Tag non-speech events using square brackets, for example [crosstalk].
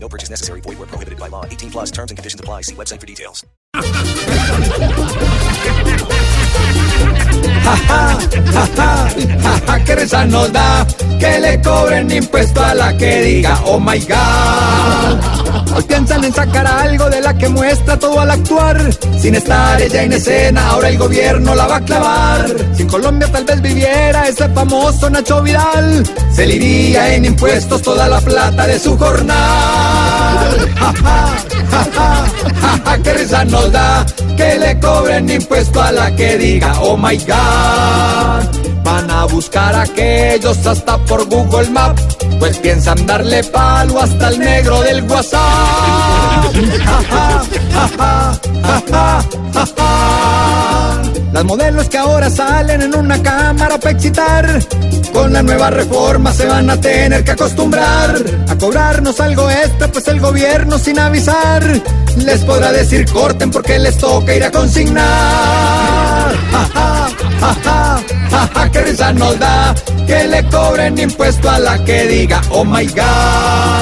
No purchase necessary. Void where prohibited by law. 18 plus terms and conditions apply. See website for details. que risa nos da que le cobren impuesto a la que diga oh my god. Hoy piensan en sacar algo de la que muestra todo al actuar. Sin estar ella en escena, ahora el gobierno la va a clavar. Si en Colombia tal vez viviera ese famoso Nacho Vidal, se le iría en impuestos toda la plata de su jornal. Ja, ja, ja, que risa nos da que le cobren impuesto a la que diga oh my god. Van a buscar a aquellos hasta por Google Maps, pues piensan darle palo hasta el negro del WhatsApp. [laughs] Las modelos que ahora salen en una cámara para excitar, con la nueva reforma se van a tener que acostumbrar a cobrarnos algo extra, pues el gobierno sin avisar les podrá decir corten porque les toca ir a consignar. Ja, ja, ja, ja, ja, que risa nos da que le cobren impuesto a la que diga oh my god.